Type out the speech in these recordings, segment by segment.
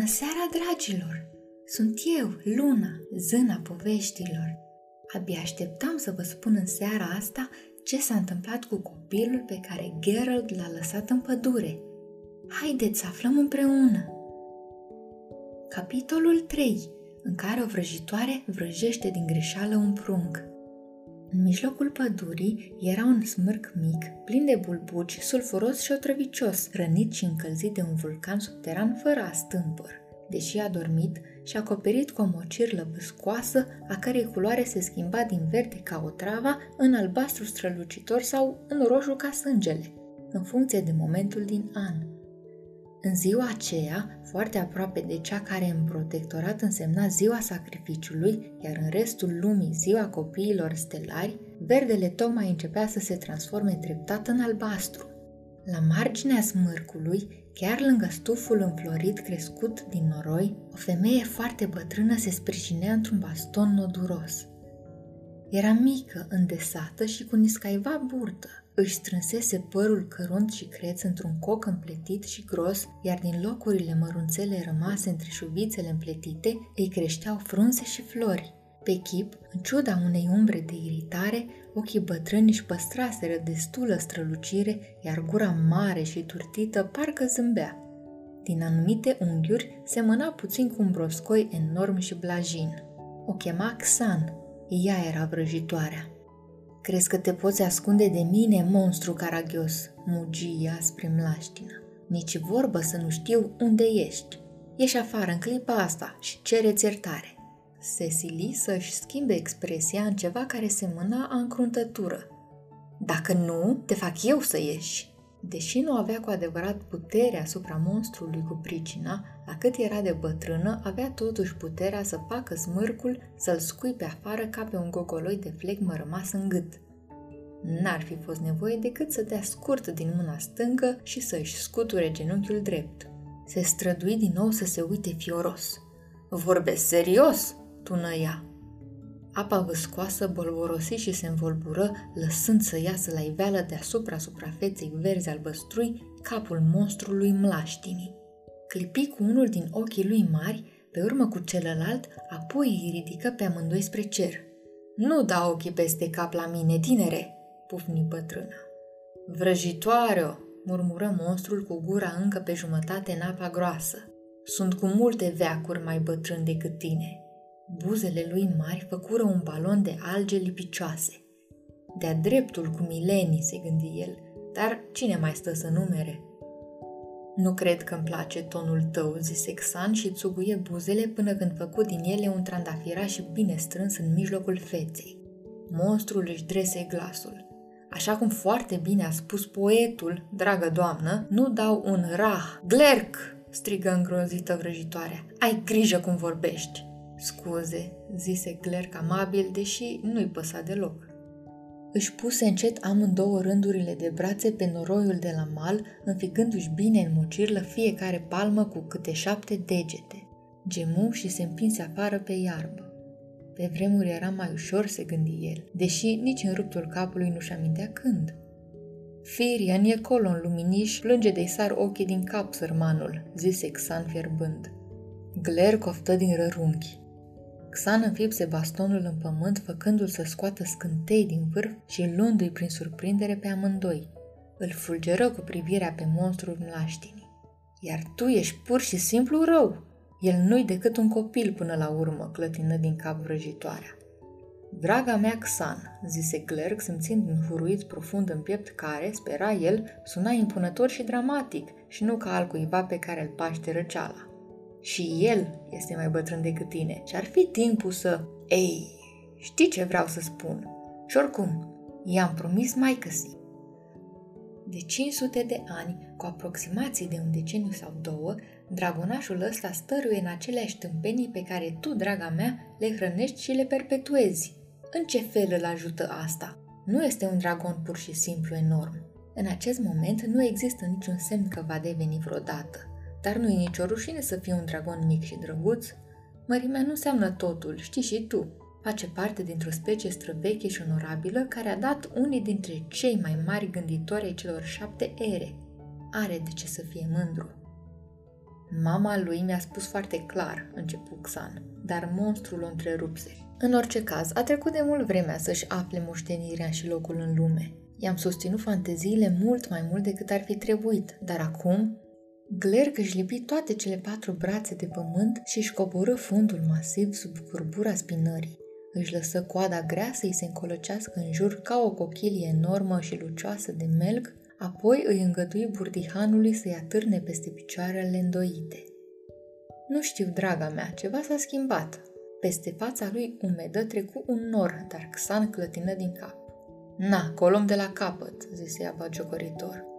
Bună seara, dragilor! Sunt eu, Luna, zâna poveștilor. Abia așteptam să vă spun în seara asta ce s-a întâmplat cu copilul pe care Geralt l-a lăsat în pădure. Haideți să aflăm împreună! Capitolul 3, în care o vrăjitoare vrăjește din greșeală un prunc. În mijlocul pădurii era un smârc mic, plin de bulbuci, sulfuros și otrăvicios, rănit și încălzit de un vulcan subteran fără astâmpăr. Deși a dormit și acoperit cu o mocirlă băscoasă, a cărei culoare se schimba din verde ca o trava în albastru strălucitor sau în roșu ca sângele, în funcție de momentul din an. În ziua aceea, foarte aproape de cea care în protectorat însemna ziua sacrificiului, iar în restul lumii ziua copiilor stelari, verdele tocmai începea să se transforme treptat în albastru. La marginea smârcului, chiar lângă stuful înflorit crescut din noroi, o femeie foarte bătrână se sprijinea într-un baston noduros. Era mică, îndesată și cu niscaiva burtă. Își strânsese părul cărunt și creț într-un coc împletit și gros, iar din locurile mărunțele rămase între șuvițele împletite, îi creșteau frunze și flori. Pe chip, în ciuda unei umbre de iritare, ochii bătrâni își păstraseră destulă strălucire, iar gura mare și turtită parcă zâmbea. Din anumite unghiuri semăna puțin cu un broscoi enorm și blajin. O chema Xan. Ea era vrăjitoarea. Crezi că te poți ascunde de mine, monstru caragios?" mugia spre mlaștină. Nici vorbă să nu știu unde ești. Ieși afară în clipa asta și cereți iertare. Se sili să-și schimbe expresia în ceva care semăna a încruntătură. Dacă nu, te fac eu să ieși. Deși nu avea cu adevărat putere asupra monstrului cu pricina, la cât era de bătrână, avea totuși puterea să facă smârcul să-l scui pe afară ca pe un gogoloi de flegmă rămas în gât. N-ar fi fost nevoie decât să dea scurt din mâna stângă și să-și scuture genunchiul drept. Se strădui din nou să se uite fioros. Vorbesc serios?" tună ea. Apa vâscoasă bolborosi și se învolbură, lăsând să iasă la iveală deasupra suprafeței verzi albăstrui capul monstrului mlaștinii. Clipi cu unul din ochii lui mari, pe urmă cu celălalt, apoi îi ridică pe amândoi spre cer. Nu da ochii peste cap la mine, tinere!" pufni bătrâna. Vrăjitoare-o!" murmură monstrul cu gura încă pe jumătate în apa groasă. Sunt cu multe veacuri mai bătrân decât tine. Buzele lui mari făcură un balon de alge lipicioase. De-a dreptul cu milenii, se gândi el, dar cine mai stă să numere? Nu cred că îmi place tonul tău, zise Xan și țuguie buzele până când făcu din ele un trandafiraș bine strâns în mijlocul feței. Monstrul își drese glasul. Așa cum foarte bine a spus poetul, dragă doamnă, nu dau un rah. Glerc! strigă îngrozită vrăjitoarea. Ai grijă cum vorbești! Scuze, zise Glerc amabil, deși nu-i păsa deloc. Își puse încet amândouă rândurile de brațe pe noroiul de la mal, înficându-și bine în mucirlă fiecare palmă cu câte șapte degete. Gemu și se împinse afară pe iarbă. Pe vremuri era mai ușor, se gândi el, deși nici în ruptul capului nu-și amintea când. Firian e colo în luminiș, plânge de-i sar ochii din cap, sărmanul, zise Xan fierbând. Gler coftă din rărunchi. Xan înfipse bastonul în pământ, făcându-l să scoată scântei din vârf și luându-i prin surprindere pe amândoi. Îl fulgeră cu privirea pe monstrul mlaștinii. Iar tu ești pur și simplu rău. El nu-i decât un copil până la urmă, clătină din cap vrăjitoarea. Draga mea Xan, zise Clerc, simțind un huruit profund în piept care, spera el, suna impunător și dramatic și nu ca al cuiva pe care îl paște răceala. Și el este mai bătrân decât tine și ar fi timpul să... Ei, știi ce vreau să spun? Și oricum, i-am promis mai căsi. De 500 de ani, cu aproximații de un deceniu sau două, dragonașul ăsta stăruie în aceleași tâmpenii pe care tu, draga mea, le hrănești și le perpetuezi. În ce fel îl ajută asta? Nu este un dragon pur și simplu enorm. În acest moment nu există niciun semn că va deveni vreodată. Dar nu e nicio rușine să fii un dragon mic și drăguț. Mărimea nu înseamnă totul, știi și tu. Face parte dintr-o specie străveche și onorabilă care a dat unii dintre cei mai mari gânditori ai celor șapte ere. Are de ce să fie mândru. Mama lui mi-a spus foarte clar, începu Xan, dar monstrul o întrerupse. În orice caz, a trecut de mult vremea să-și afle moștenirea și locul în lume. I-am susținut fanteziile mult mai mult decât ar fi trebuit, dar acum Glerg își lipi toate cele patru brațe de pământ și își coborâ fundul masiv sub curbura spinării. Își lăsă coada grea să-i se încolăcească în jur ca o cochilie enormă și lucioasă de melc, apoi îi îngădui burdihanului să-i atârne peste picioarele îndoite. Nu știu, draga mea, ceva s-a schimbat. Peste fața lui umedă trecu un nor, dar Xan clătină din cap. Na, colom de la capăt, zise ea bagiocoritor.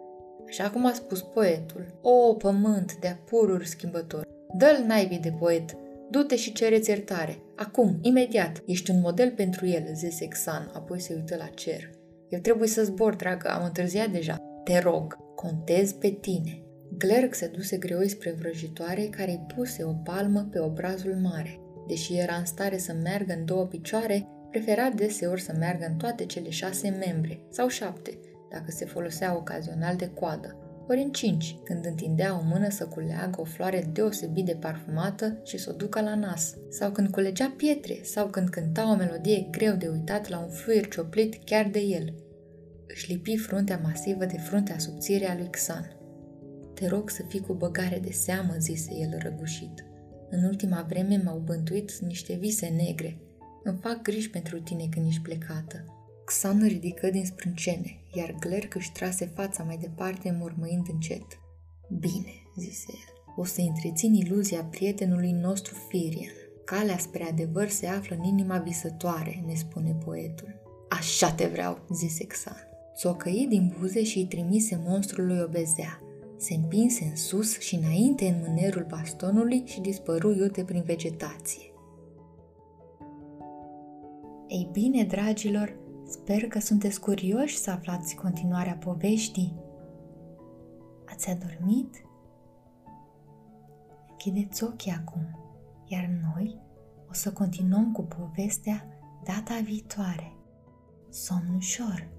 Așa cum a spus poetul, o pământ de apururi schimbător, dă-l naibii de poet, du-te și cereți iertare, acum, imediat, ești un model pentru el, zise Xan, apoi se uită la cer. Eu trebuie să zbor, dragă, am întârziat deja. Te rog, contez pe tine. Glerg se duse greoi spre vrăjitoare care îi puse o palmă pe obrazul mare. Deși era în stare să meargă în două picioare, prefera deseori să meargă în toate cele șase membre, sau șapte, dacă se folosea ocazional de coadă, ori în cinci, când întindea o mână să culeagă o floare deosebit de parfumată și să o ducă la nas, sau când culegea pietre, sau când cânta o melodie greu de uitat la un fluier cioplit chiar de el. Își lipi fruntea masivă de fruntea subțire a lui Xan. Te rog să fii cu băgare de seamă, zise el răgușit. În ultima vreme m-au bântuit niște vise negre. Îmi fac griji pentru tine când ești plecată. Xan ridică din sprâncene, iar Glerc își trase fața mai departe, mormăind încet. Bine, zise el, o să întrețin iluzia prietenului nostru Firian. Calea spre adevăr se află în inima visătoare, ne spune poetul. Așa te vreau, zise Xan. Țocăi din buze și îi trimise monstrului o bezea. Se împinse în sus și înainte în mânerul bastonului și dispăru iute prin vegetație. Ei bine, dragilor, sper că sunteți curioși să aflați continuarea poveștii. Ați adormit? Închideți ochii acum, iar noi o să continuăm cu povestea data viitoare. Somn ușor!